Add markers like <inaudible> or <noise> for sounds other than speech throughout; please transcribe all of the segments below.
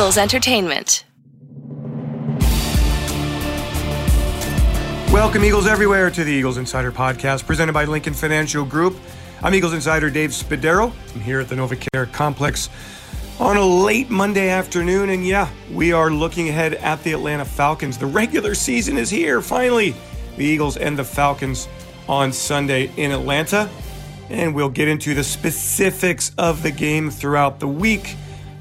Eagles Entertainment. Welcome, Eagles everywhere, to the Eagles Insider Podcast presented by Lincoln Financial Group. I'm Eagles Insider Dave Spadaro. I'm here at the NovaCare Complex on a late Monday afternoon, and yeah, we are looking ahead at the Atlanta Falcons. The regular season is here, finally. The Eagles and the Falcons on Sunday in Atlanta, and we'll get into the specifics of the game throughout the week.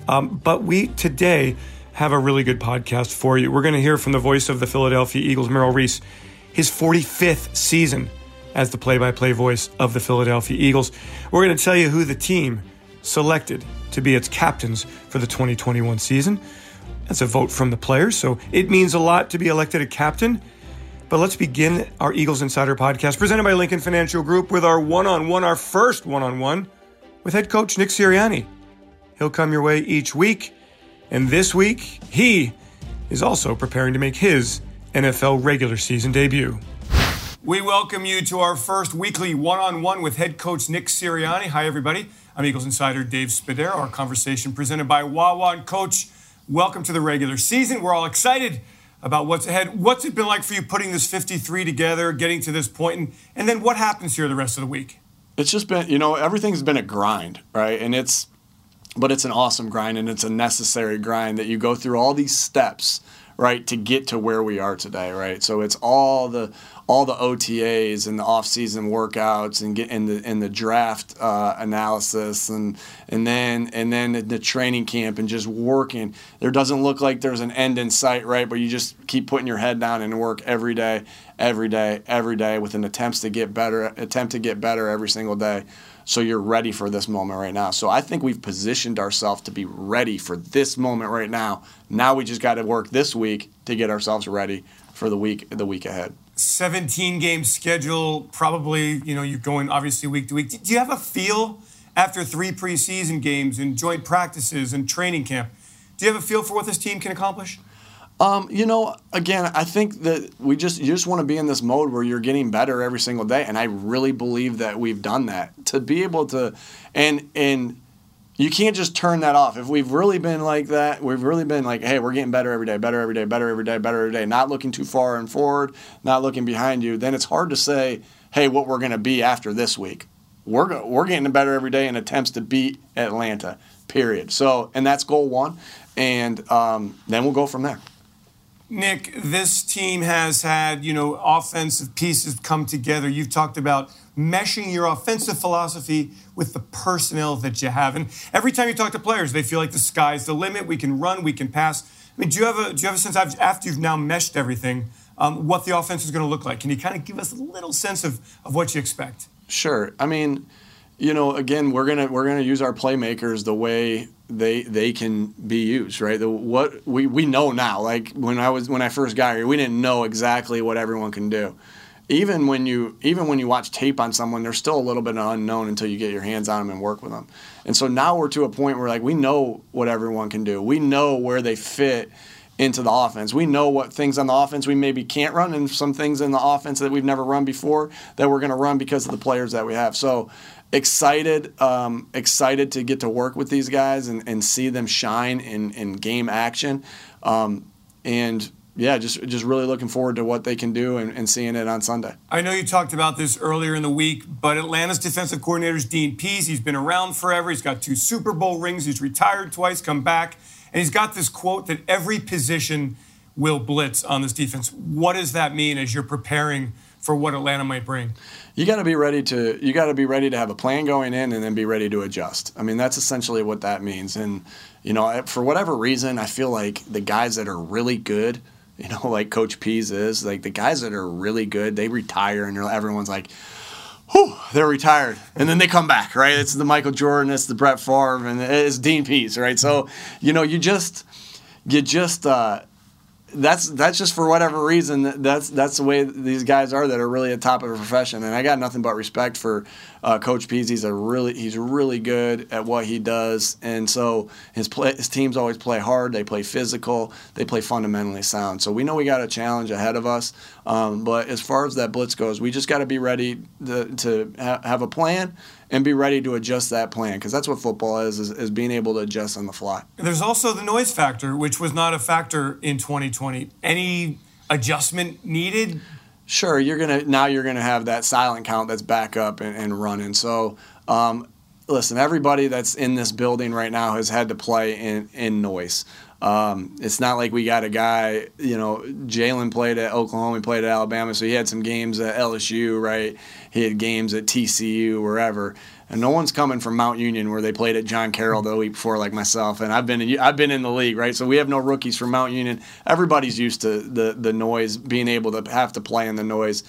Um, but we today have a really good podcast for you. We're going to hear from the voice of the Philadelphia Eagles, Merrill Reese, his 45th season as the play by play voice of the Philadelphia Eagles. We're going to tell you who the team selected to be its captains for the 2021 season. That's a vote from the players, so it means a lot to be elected a captain. But let's begin our Eagles Insider podcast presented by Lincoln Financial Group with our one on one, our first one on one with head coach Nick Sirianni. He'll come your way each week, and this week he is also preparing to make his NFL regular season debut. We welcome you to our first weekly one on one with head coach Nick Sirianni. Hi, everybody. I'm Eagles Insider Dave Spadaro. Our conversation presented by Wawa and Coach. Welcome to the regular season. We're all excited about what's ahead. What's it been like for you putting this 53 together, getting to this point, and, and then what happens here the rest of the week? It's just been, you know, everything's been a grind, right? And it's, but it's an awesome grind and it's a necessary grind that you go through all these steps right to get to where we are today right so it's all the all the OTAs and the off-season workouts and get in the in the draft uh, analysis and and then and then the training camp and just working. There doesn't look like there's an end in sight, right? But you just keep putting your head down and work every day, every day, every day with an attempts to get better, attempt to get better every single day. So you're ready for this moment right now. So I think we've positioned ourselves to be ready for this moment right now. Now we just got to work this week to get ourselves ready for the week the week ahead. 17 game schedule, probably, you know, you're going obviously week to week. Do you have a feel after three preseason games and joint practices and training camp? Do you have a feel for what this team can accomplish? Um, you know, again, I think that we just you just want to be in this mode where you're getting better every single day, and I really believe that we've done that to be able to, and and you can't just turn that off. If we've really been like that, we've really been like, hey, we're getting better every day, better every day, better every day, better every day, not looking too far and forward, not looking behind you, then it's hard to say, hey, what we're going to be after this week. We're, we're getting better every day in attempts to beat Atlanta, period. So, and that's goal one. And um, then we'll go from there. Nick, this team has had, you know, offensive pieces come together. You've talked about meshing your offensive philosophy with the personnel that you have. And every time you talk to players, they feel like the sky's the limit. We can run, we can pass. I mean, do you have a do you have a sense after you've now meshed everything, um, what the offense is going to look like? Can you kind of give us a little sense of, of what you expect? Sure. I mean, you know, again, we're gonna we're gonna use our playmakers the way they they can be used, right? The, what we, we know now, like when I was when I first got here, we didn't know exactly what everyone can do. Even when you even when you watch tape on someone, there's still a little bit of unknown until you get your hands on them and work with them. And so now we're to a point where like we know what everyone can do. We know where they fit into the offense. We know what things on the offense we maybe can't run, and some things in the offense that we've never run before that we're going to run because of the players that we have. So excited, um, excited to get to work with these guys and, and see them shine in, in game action. Um, and yeah, just just really looking forward to what they can do and, and, seeing it on Sunday. I know you talked about this earlier in the week, but Atlanta's defensive coordinator is Dean Pees. He's been around forever. He's got two Super Bowl rings. He's retired twice, come back, and he's got this quote that every position will blitz on this defense. What does that mean as you're preparing for what Atlanta might bring? you got to be ready to you got to be ready to have a plan going in and then be ready to adjust. I mean, that's essentially what that means. And you know, for whatever reason, I feel like the guys that are really good, you know, <laughs> like Coach Pees is, like the guys that are really good, they retire and everyone's like, whew, they're retired. And then they come back, right? It's the Michael Jordan, it's the Brett Favre, and it's Dean Pees, right? So, you know, you just, you just, uh, that's that's just for whatever reason that's that's the way these guys are that are really at top of the profession and I got nothing but respect for Uh, Coach Peasy's a really he's really good at what he does, and so his play, his teams always play hard. They play physical. They play fundamentally sound. So we know we got a challenge ahead of us. Um, but as far as that blitz goes, we just got to be ready to, to ha- have a plan and be ready to adjust that plan because that's what football is, is, is being able to adjust on the fly. There's also the noise factor, which was not a factor in 2020. Any adjustment needed? Sure, you're gonna now you're gonna have that silent count that's back up and, and running. So, um, listen, everybody that's in this building right now has had to play in in noise. Um, it's not like we got a guy, you know, Jalen played at Oklahoma, he played at Alabama, so he had some games at LSU, right? He had games at TCU, wherever. And no one's coming from Mount Union where they played at John Carroll the week before, like myself. And I've been in, I've been in the league, right? So we have no rookies from Mount Union. Everybody's used to the the noise, being able to have to play in the noise.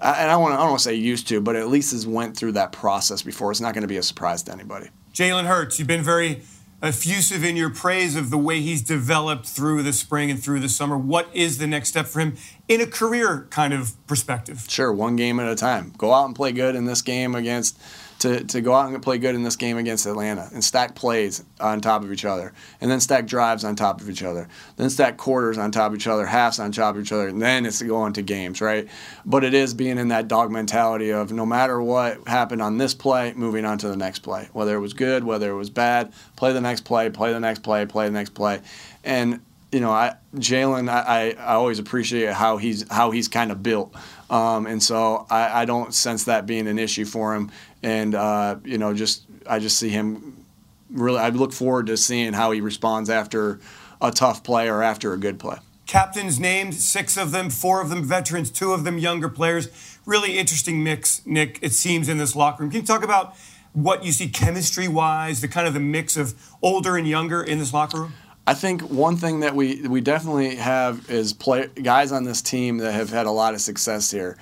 And I want I don't want to say used to, but at least has went through that process before. It's not going to be a surprise to anybody. Jalen Hurts, you've been very effusive in your praise of the way he's developed through the spring and through the summer. What is the next step for him in a career kind of perspective? Sure, one game at a time. Go out and play good in this game against to, to go out and play good in this game against Atlanta and stack plays on top of each other, and then stack drives on top of each other, then stack quarters on top of each other, halves on top of each other, and then it's going to games, right? But it is being in that dog mentality of no matter what happened on this play, moving on to the next play. Whether it was good, whether it was bad, play the next play, play the next play, play the next play. And you know, I Jalen, I, I always appreciate how he's how he's kind of built, um, and so I, I don't sense that being an issue for him and uh, you know, just I just see him really. I look forward to seeing how he responds after a tough play or after a good play. Captains named, six of them, four of them veterans, two of them younger players. Really interesting mix, Nick. It seems in this locker room. Can you talk about what you see chemistry wise, the kind of the mix of older and younger in this locker room? I think one thing that we we definitely have is play guys on this team that have had a lot of success here.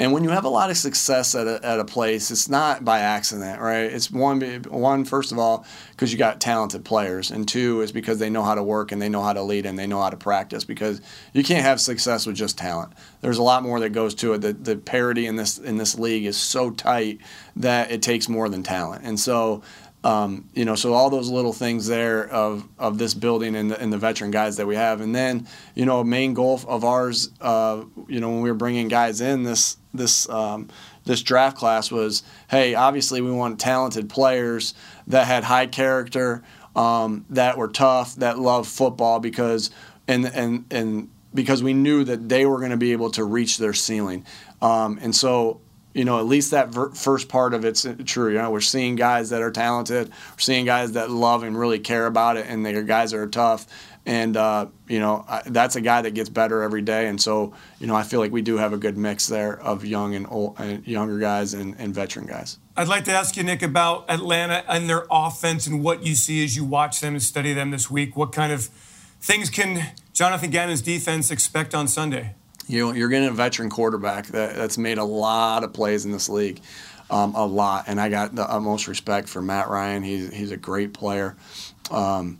And when you have a lot of success at a, at a place, it's not by accident, right? It's one, one first of all, because you got talented players, and two is because they know how to work and they know how to lead and they know how to practice. Because you can't have success with just talent. There's a lot more that goes to it. The, the parity in this in this league is so tight that it takes more than talent. And so um, you know, so all those little things there of, of this building and the, and the veteran guys that we have, and then you know, main goal of ours, uh, you know, when we were bringing guys in this this um, this draft class was, hey, obviously we want talented players that had high character, um, that were tough, that loved football because and and and because we knew that they were going to be able to reach their ceiling, um, and so you know, at least that ver- first part of it's true. You know, we're seeing guys that are talented, we're seeing guys that love and really care about it, and they're guys that are tough. And uh, you know, I, that's a guy that gets better every day. And so, you know, I feel like we do have a good mix there of young and old, and younger guys and, and veteran guys. I'd like to ask you, Nick, about Atlanta and their offense and what you see as you watch them and study them this week. What kind of things can Jonathan Gannon's defense expect on Sunday? You you're getting a veteran quarterback that, that's made a lot of plays in this league, um, a lot. And I got the utmost respect for Matt Ryan. He's he's a great player, um,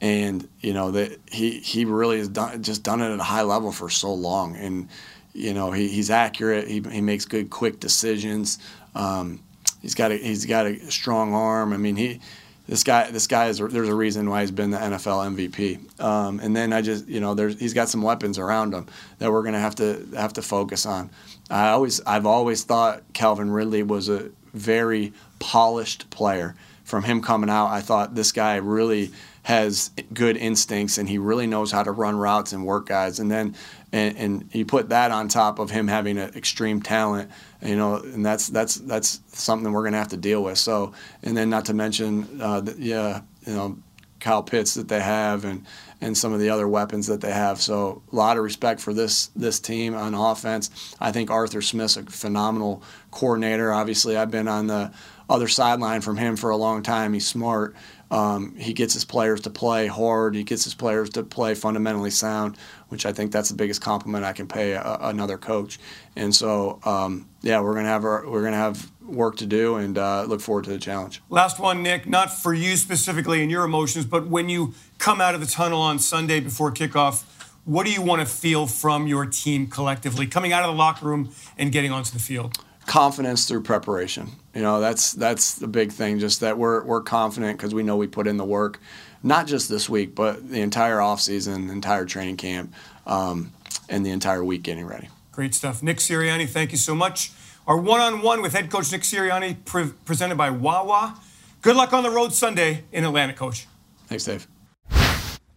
and you know that he he really has done just done it at a high level for so long. And you know he, he's accurate. He, he makes good quick decisions. Um, he's got a he's got a strong arm. I mean he this guy this guy is there's a reason why he's been the NFL MVP. Um, and then I just you know there's he's got some weapons around him that we're gonna have to have to focus on. I always I've always thought Calvin Ridley was a very polished player. From him coming out, I thought this guy really has good instincts and he really knows how to run routes and work guys. And then and, and you put that on top of him having an extreme talent, you know, and that's that's that's something we're gonna have to deal with. So and then not to mention, uh, the, yeah, you know, Kyle Pitts that they have and and some of the other weapons that they have. So a lot of respect for this this team on offense. I think Arthur Smith's a phenomenal coordinator. Obviously, I've been on the other sideline from him for a long time. He's smart. Um, he gets his players to play hard. He gets his players to play fundamentally sound, which I think that's the biggest compliment I can pay a, another coach. And so, um, yeah, we're gonna have our, we're gonna have work to do, and uh, look forward to the challenge. Last one, Nick. Not for you specifically and your emotions, but when you come out of the tunnel on Sunday before kickoff, what do you want to feel from your team collectively, coming out of the locker room and getting onto the field? Confidence through preparation You know, that's that's the big thing. Just that we're we're confident because we know we put in the work, not just this week, but the entire offseason, the entire training camp, um, and the entire week getting ready. Great stuff, Nick Sirianni. Thank you so much. Our one-on-one with head coach Nick Sirianni, pre- presented by Wawa. Good luck on the road Sunday in Atlanta, Coach. Thanks, Dave.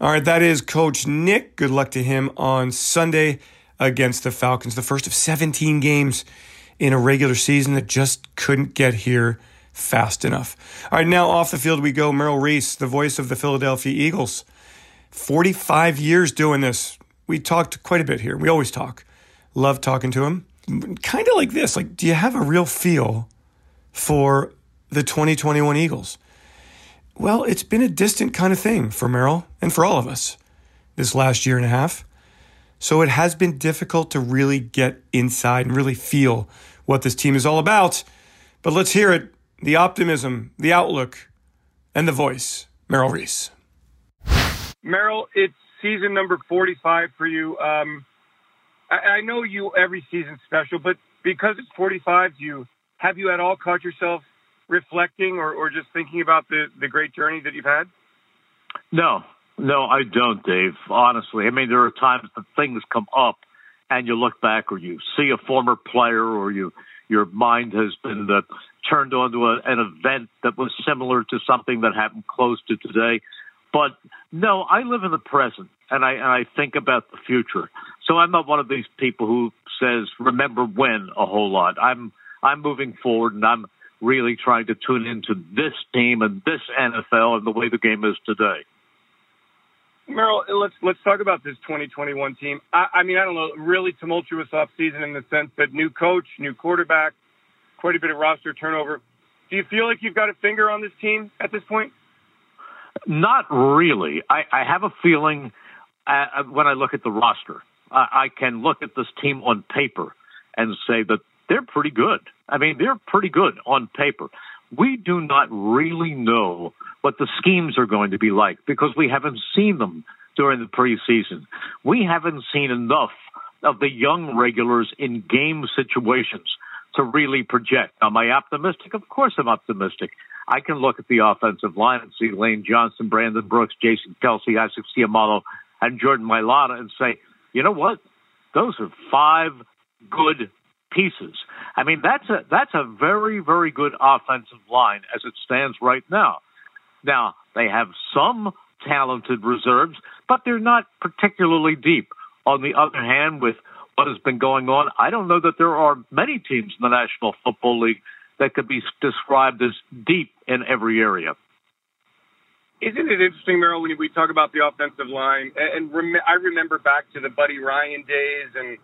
All right, that is Coach Nick. Good luck to him on Sunday against the Falcons, the first of 17 games in a regular season that just couldn't get here fast enough. All right, now off the field we go. Merrill Reese, the voice of the Philadelphia Eagles. 45 years doing this. We talked quite a bit here. We always talk. Love talking to him. Kind of like this. Like, do you have a real feel for the 2021 Eagles? Well, it's been a distant kind of thing for Merrill and for all of us this last year and a half. So it has been difficult to really get inside and really feel what this team is all about. But let's hear it the optimism, the outlook, and the voice. Merrill Reese. Merrill, it's season number 45 for you. Um, I, I know you every season's special, but because it's 45, you have you at all caught yourself reflecting or, or just thinking about the, the great journey that you've had? No, no, I don't, Dave. Honestly, I mean, there are times that things come up, and you look back, or you see a former player, or you your mind has been uh, turned onto a, an event that was similar to something that happened close to today. But no, I live in the present, and I and I think about the future. So I'm not one of these people who says remember when a whole lot. I'm I'm moving forward, and I'm really trying to tune into this team and this NFL and the way the game is today. Merrill, let's let's talk about this 2021 team. I, I mean, I don't know, really tumultuous offseason in the sense that new coach, new quarterback, quite a bit of roster turnover. Do you feel like you've got a finger on this team at this point? Not really. I, I have a feeling uh, uh when I look at the roster, uh, I can look at this team on paper and say that they're pretty good. I mean, they're pretty good on paper. We do not really know what the schemes are going to be like because we haven't seen them during the preseason. We haven't seen enough of the young regulars in game situations to really project. Am I optimistic? Of course I'm optimistic. I can look at the offensive line and see Lane Johnson, Brandon Brooks, Jason Kelce, Isaac Seumalo, and Jordan Mailata and say, you know what? Those are five good pieces. I mean, that's a that's a very very good offensive line as it stands right now. Now they have some talented reserves, but they're not particularly deep. On the other hand, with what has been going on, I don't know that there are many teams in the National Football League that could be described as deep in every area. Isn't it interesting, Merrill, when we talk about the offensive line? And rem- I remember back to the Buddy Ryan days and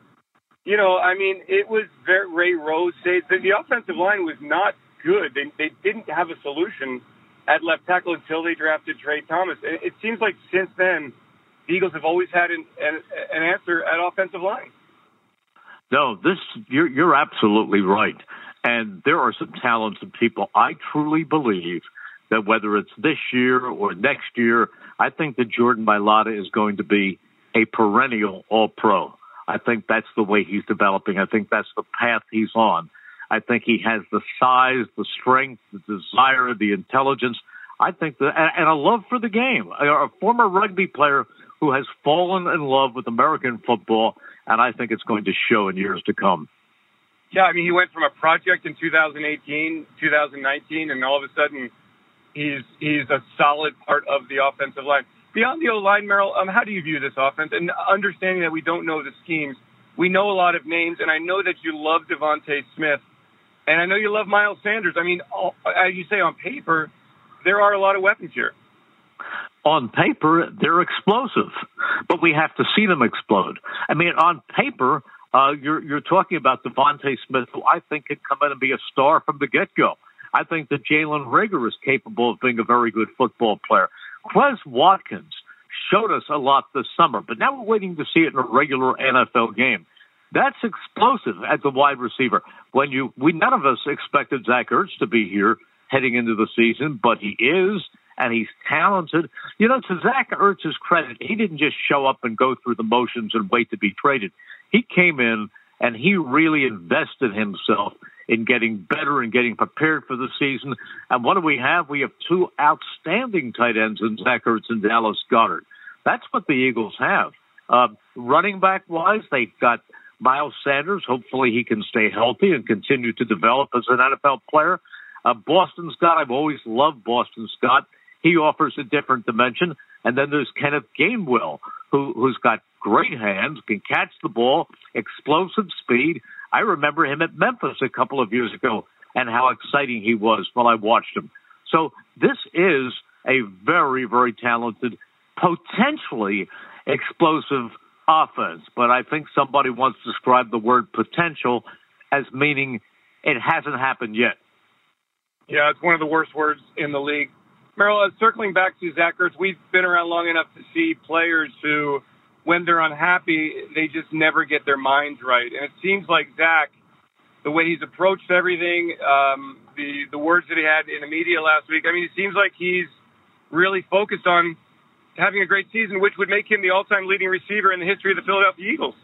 you know, I mean, it was very, Ray Rhodes says that the offensive line was not good. They, they didn't have a solution at left tackle until they drafted Tra Thomas. And it seems like since then, the Eagles have always had an, an, an answer at offensive line. No, this you're you're absolutely right, and there are some talented people. I truly believe that whether it's this year or next year, I think that Jordan Mailata is going to be a perennial All Pro. I think that's the way he's developing. I think that's the path he's on. I think he has the size, the strength, the desire, the intelligence. I think that, and a love for the game. A former rugby player who has fallen in love with American football, and I think it's going to show in years to come. Yeah, I mean, he went from a project in 2018, 2019, and all of a sudden, he's he's a solid part of the offensive line. Beyond the O line, Merrill, um, how do you view this offense? And understanding that we don't know the schemes, we know a lot of names, and I know that you love DeVonta Smith, and I know you love Miles Sanders. I mean, all, as you say on paper, there are a lot of weapons here. On paper, they're explosive, but we have to see them explode. I mean, on paper, uh, you're you're talking about DeVonta Smith, who I think could come in and be a star from the get go. I think that Jalen Reagor is capable of being a very good football player. Quez Watkins showed us a lot this summer, but now we're waiting to see it in a regular NFL game. That's explosive as a wide receiver. When you, we none of us expected Zach Ertz to be here heading into the season, but he is, and he's talented. You know, to Zach Ertz's credit, he didn't just show up and go through the motions and wait to be traded. He came in and he really invested himself in getting better and getting prepared for the season. And what do we have? We have two outstanding tight ends in Zach Ertz and Dallas Goedert. That's what the Eagles have. Uh, running back wise, they've got Miles Sanders. Hopefully, he can stay healthy and continue to develop as an NFL player. Uh, Boston Scott, I've always loved Boston Scott. He offers a different dimension. And then there's Kenneth Gainwell, who, who's got great hands, can catch the ball, explosive speed. I remember him at Memphis a couple of years ago and how exciting he was while I watched him. So this is a very, very talented, potentially explosive offense. But I think somebody once described the word potential as meaning it hasn't happened yet. Yeah, it's one of the worst words in the league. Merrill, circling back to Zach Ertz, we've been around long enough to see players who, when they're unhappy, they just never get their minds right. And it seems like Zach, the way he's approached everything, um, the the words that he had in the media last week. I mean, it seems like he's really focused on having a great season, which would make him the all-time leading receiver in the history of the Philadelphia Eagles.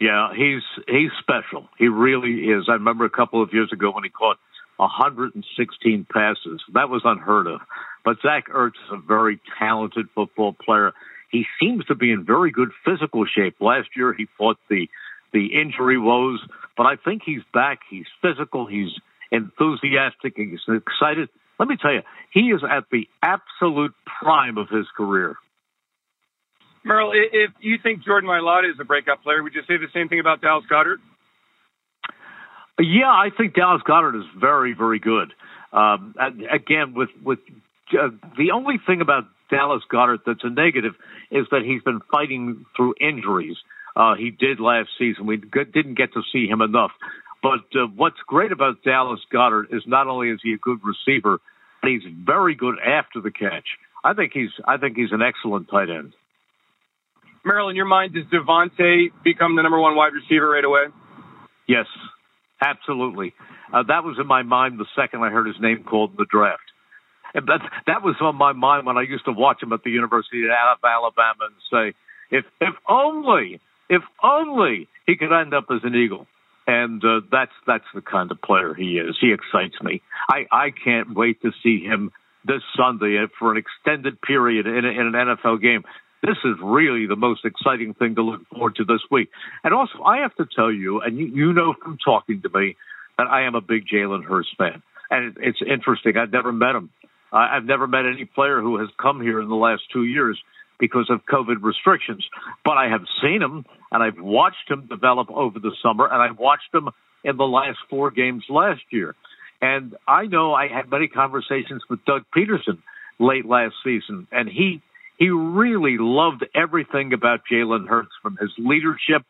Yeah, he's he's special. He really is. I remember a couple of years ago when he caught 116 passes. That was unheard of. But Zach Ertz is a very talented football player. He seems to be in very good physical shape. Last year he fought the the injury woes, but I think he's back. He's physical. He's enthusiastic. He's excited. Let me tell you, he is at the absolute prime of his career. Merrill, if you think Jordan Mailata is a breakout player, would you say the same thing about Dallas Goedert? Yeah, I think Dallas Goedert is very, very good. Um, again, with with uh, the only thing about Dallas Goedert that's a negative is that he's been fighting through injuries. Uh, he did last season. We didn't get to see him enough. But uh, what's great about Dallas Goedert is not only is he a good receiver, but he's very good after the catch. I think he's I think he's an excellent tight end. Merrill, in your mind, does DeVonta become the number one wide receiver right away? Yes, absolutely. Uh, that was in my mind the second I heard his name called in the draft. And that was on my mind when I used to watch him at the University of Alabama and say, if if only, if only he could end up as an Eagle and uh, that's that's the kind of player he is. He excites me. I I can't wait to see him this Sunday for an extended period in, a, in an NFL game. This is really the most exciting thing to look forward to this week. And also, I have to tell you, and you, you know from talking to me, that I am a big Jalen Hurts fan. And it's interesting. I've never met him. I've never met any player who has come here in the last two years because of COVID restrictions. But I have seen him and I've watched him develop over the summer and I've watched him in the last four games last year. And I know I had many conversations with Doug Pederson late last season and he he really loved everything about Jalen Hurts from his leadership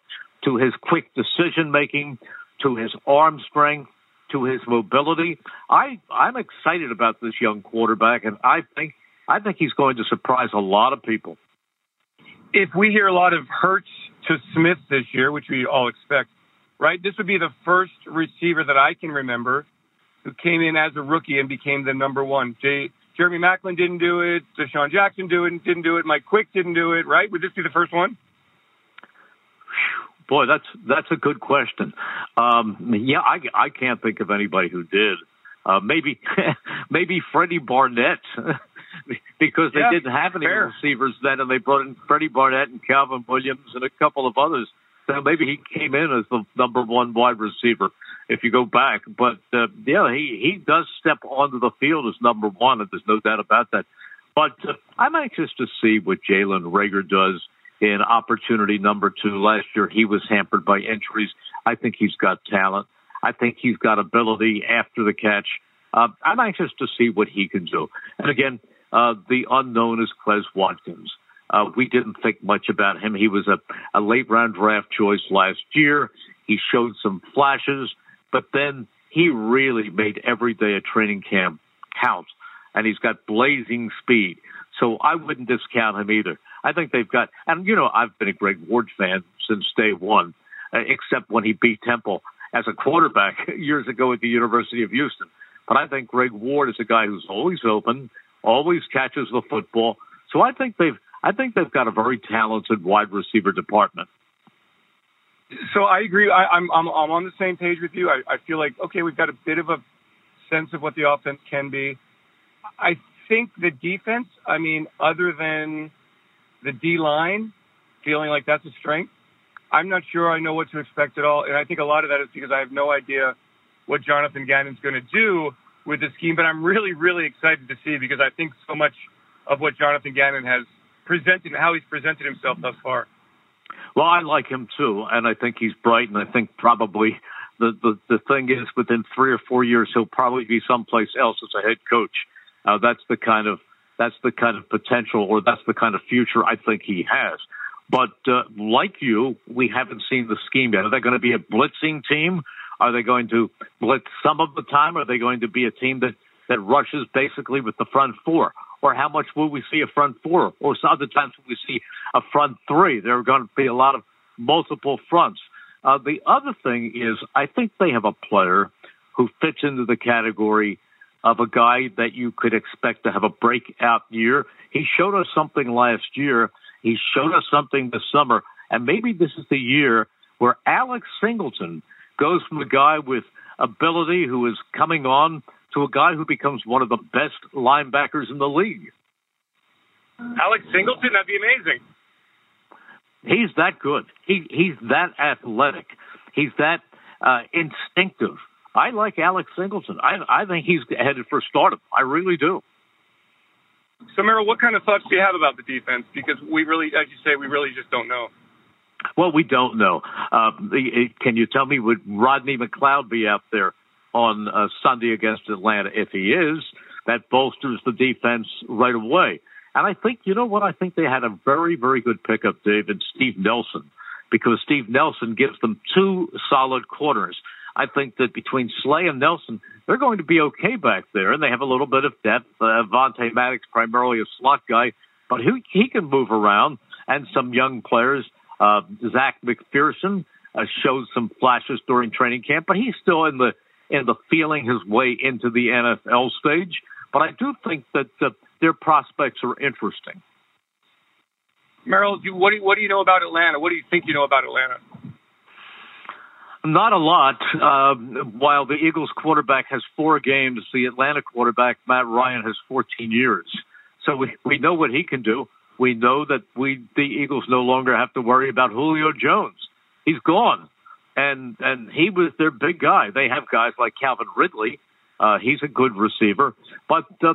to his quick decision making to his arm strength to his mobility. I I'm excited about this young quarterback and I think I think he's going to surprise a lot of people. If we hear a lot of Hurts to Smith this year, which we all expect, right? This would be the first receiver that I can remember who came in as a rookie and became the number one. J- Jeremy Maclin didn't do it. DeSean Jackson do it, didn't do it. Mike Quick didn't do it, right? Would this be the first one? Boy, that's that's a good question. Um, yeah, I, I can't think of anybody who did. Uh, maybe <laughs> maybe Freddie Barnett <laughs> because they yeah, didn't have any fair. receivers then, and they brought in Freddie Barnett and Calvin Williams and a couple of others. So maybe he came in as the number one wide receiver if you go back. But uh, yeah, he he does step onto the field as number one, and there's no doubt about that. But uh, I'm anxious to see what Jalen Reagor does in opportunity number two. Last year, he was hampered by injuries. I think he's got talent. I think he's got ability after the catch. Uh, I'm anxious to see what he can do. And again, uh, the unknown is Quez Watkins. Uh, we didn't think much about him. He was a, a late round draft choice last year. He showed some flashes, but then he really made every day at training camp count. And he's got blazing speed. So I wouldn't discount him either. I think they've got, and you know, I've been a Greg Ward fan since day one, uh, except when he beat Temple as a quarterback <laughs> years ago at the University of Houston. But I think Greg Ward is a guy who's always open, always catches the football. So I think they've I think they've got a very talented wide receiver department. So I agree. I, am I'm, I'm I'm on the same page with you. I, I feel like okay, we've got a bit of a sense of what the offense can be. I think the defense. I mean, other than the D line, feeling like that's a strength. I'm not sure I know what to expect at all, and I think a lot of that is because I have no idea what Jonathan Gannon's going to do with the scheme. But I'm really, really excited to see because I think so much of what Jonathan Gannon has presented how he's presented himself thus far. Well, I like him too, and I think he's bright, and I think probably the the, the thing is within three or four years he'll probably be someplace else as a head coach. Uh, that's the kind of that's the kind of potential, or that's the kind of future I think he has. But uh, like you, we haven't seen the scheme yet. Are they going to be a blitzing team? Are they going to blitz some of the time? Are they going to be a team that that rushes basically with the front four? or how much will we see a front four, or some other times we see a front three? There are going to be a lot of multiple fronts. Uh, the other thing is, I think they have a player who fits into the category of a guy that you could expect to have a breakout year. He showed us something last year. He showed us something this summer, and maybe this is the year where Alex Singleton goes from a guy with ability who is coming on to a guy who becomes one of the best linebackers in the league. Alex Singleton, that'd be amazing. He's that good. He he's that athletic. He's that uh, instinctive. I like Alex Singleton. I I think he's headed for stardom. I really do. So, Merrill, what kind of thoughts do you have about the defense? Because we really, as you say, we really just don't know. Well, we don't know. Uh, can you tell me would Rodney McLeod be out there on uh, Sunday against Atlanta. If he is, that bolsters the defense right away. And I think, you know what? I think they had a very, very good pickup, David, Steve Nelson, because Steve Nelson gives them two solid corners. I think that between Slay and Nelson, they're going to be okay back there, and they have a little bit of depth. Uh, Avonte Maddox, primarily a slot guy, but he, he can move around, and some young players. Uh, Zech McPhearson uh, showed some flashes during training camp, but he's still in the in the feeling his way into the NFL stage. But I do think that uh, their prospects are interesting. Merrill, what do, you, what do you know about Atlanta? What do you think you know about Atlanta? Not a lot. Uh, while the Eagles quarterback has four games, the Atlanta quarterback, Matt Ryan, has 14 years. So we, we know what he can do. We know that we the Eagles no longer have to worry about Julio Jones. He's gone and and he was their big guy. They have guys like Calvin Ridley. Uh, he's a good receiver, but uh,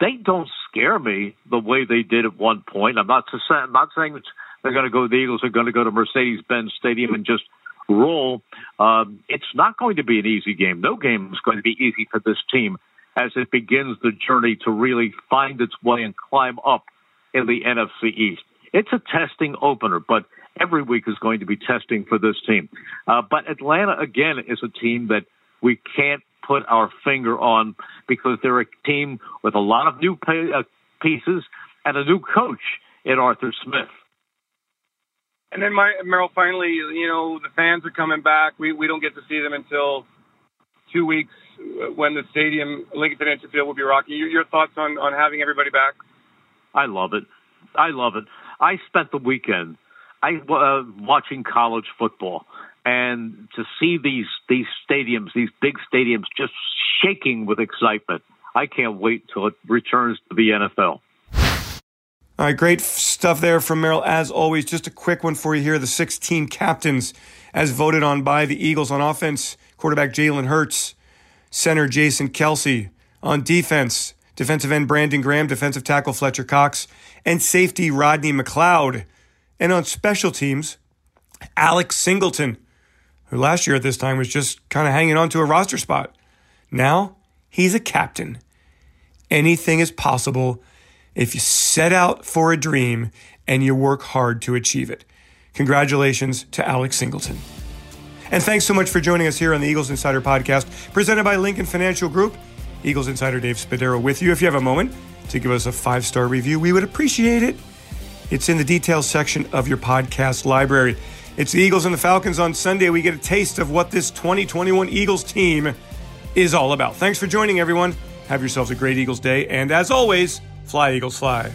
they don't scare me the way they did at one point. I'm not to I'm not saying that they're going to go. The Eagles are going to go to Mercedes-Benz Stadium and just roll. Um, it's not going to be an easy game. No game is going to be easy for this team as it begins the journey to really find its way and climb up in the NFC East. It's a testing opener, but every week is going to be testing for this team. Uh, but Atlanta, again, is a team that we can't put our finger on because they're a team with a lot of new pay, uh, pieces and a new coach in Arthur Smith. And then, my, Merrill, finally, you know, the fans are coming back. We, we don't get to see them until two weeks when the stadium, Lincoln Financial Field, will be rocking. Your, your thoughts on, on having everybody back? I love it. I love it. I spent the weekend I uh, watching college football and to see these these stadiums, these big stadiums, just shaking with excitement. I can't wait till it returns to the NFL. All right, great stuff there from Merrill. As always, just a quick one for you here: the 16 captains, as voted on by the Eagles on offense, quarterback Jalen Hurts, center Jason Kelce, on defense, defensive end Brandon Graham, defensive tackle Fletcher Cox, and safety Rodney McLeod. And on special teams, Alex Singleton, who last year at this time was just kind of hanging on to a roster spot. Now he's a captain. Anything is possible if you set out for a dream and you work hard to achieve it. Congratulations to Alex Singleton. And thanks so much for joining us here on the Eagles Insider Podcast, presented by Lincoln Financial Group. Eagles Insider Dave Spadaro with you. If you have a moment to give us a five star review, we would appreciate it. It's in the details section of your podcast library. It's the Eagles and the Falcons on Sunday. We get a taste of what this 2021 Eagles team is all about. Thanks for joining, everyone. Have yourselves a great Eagles day. And as always, fly, Eagles, fly.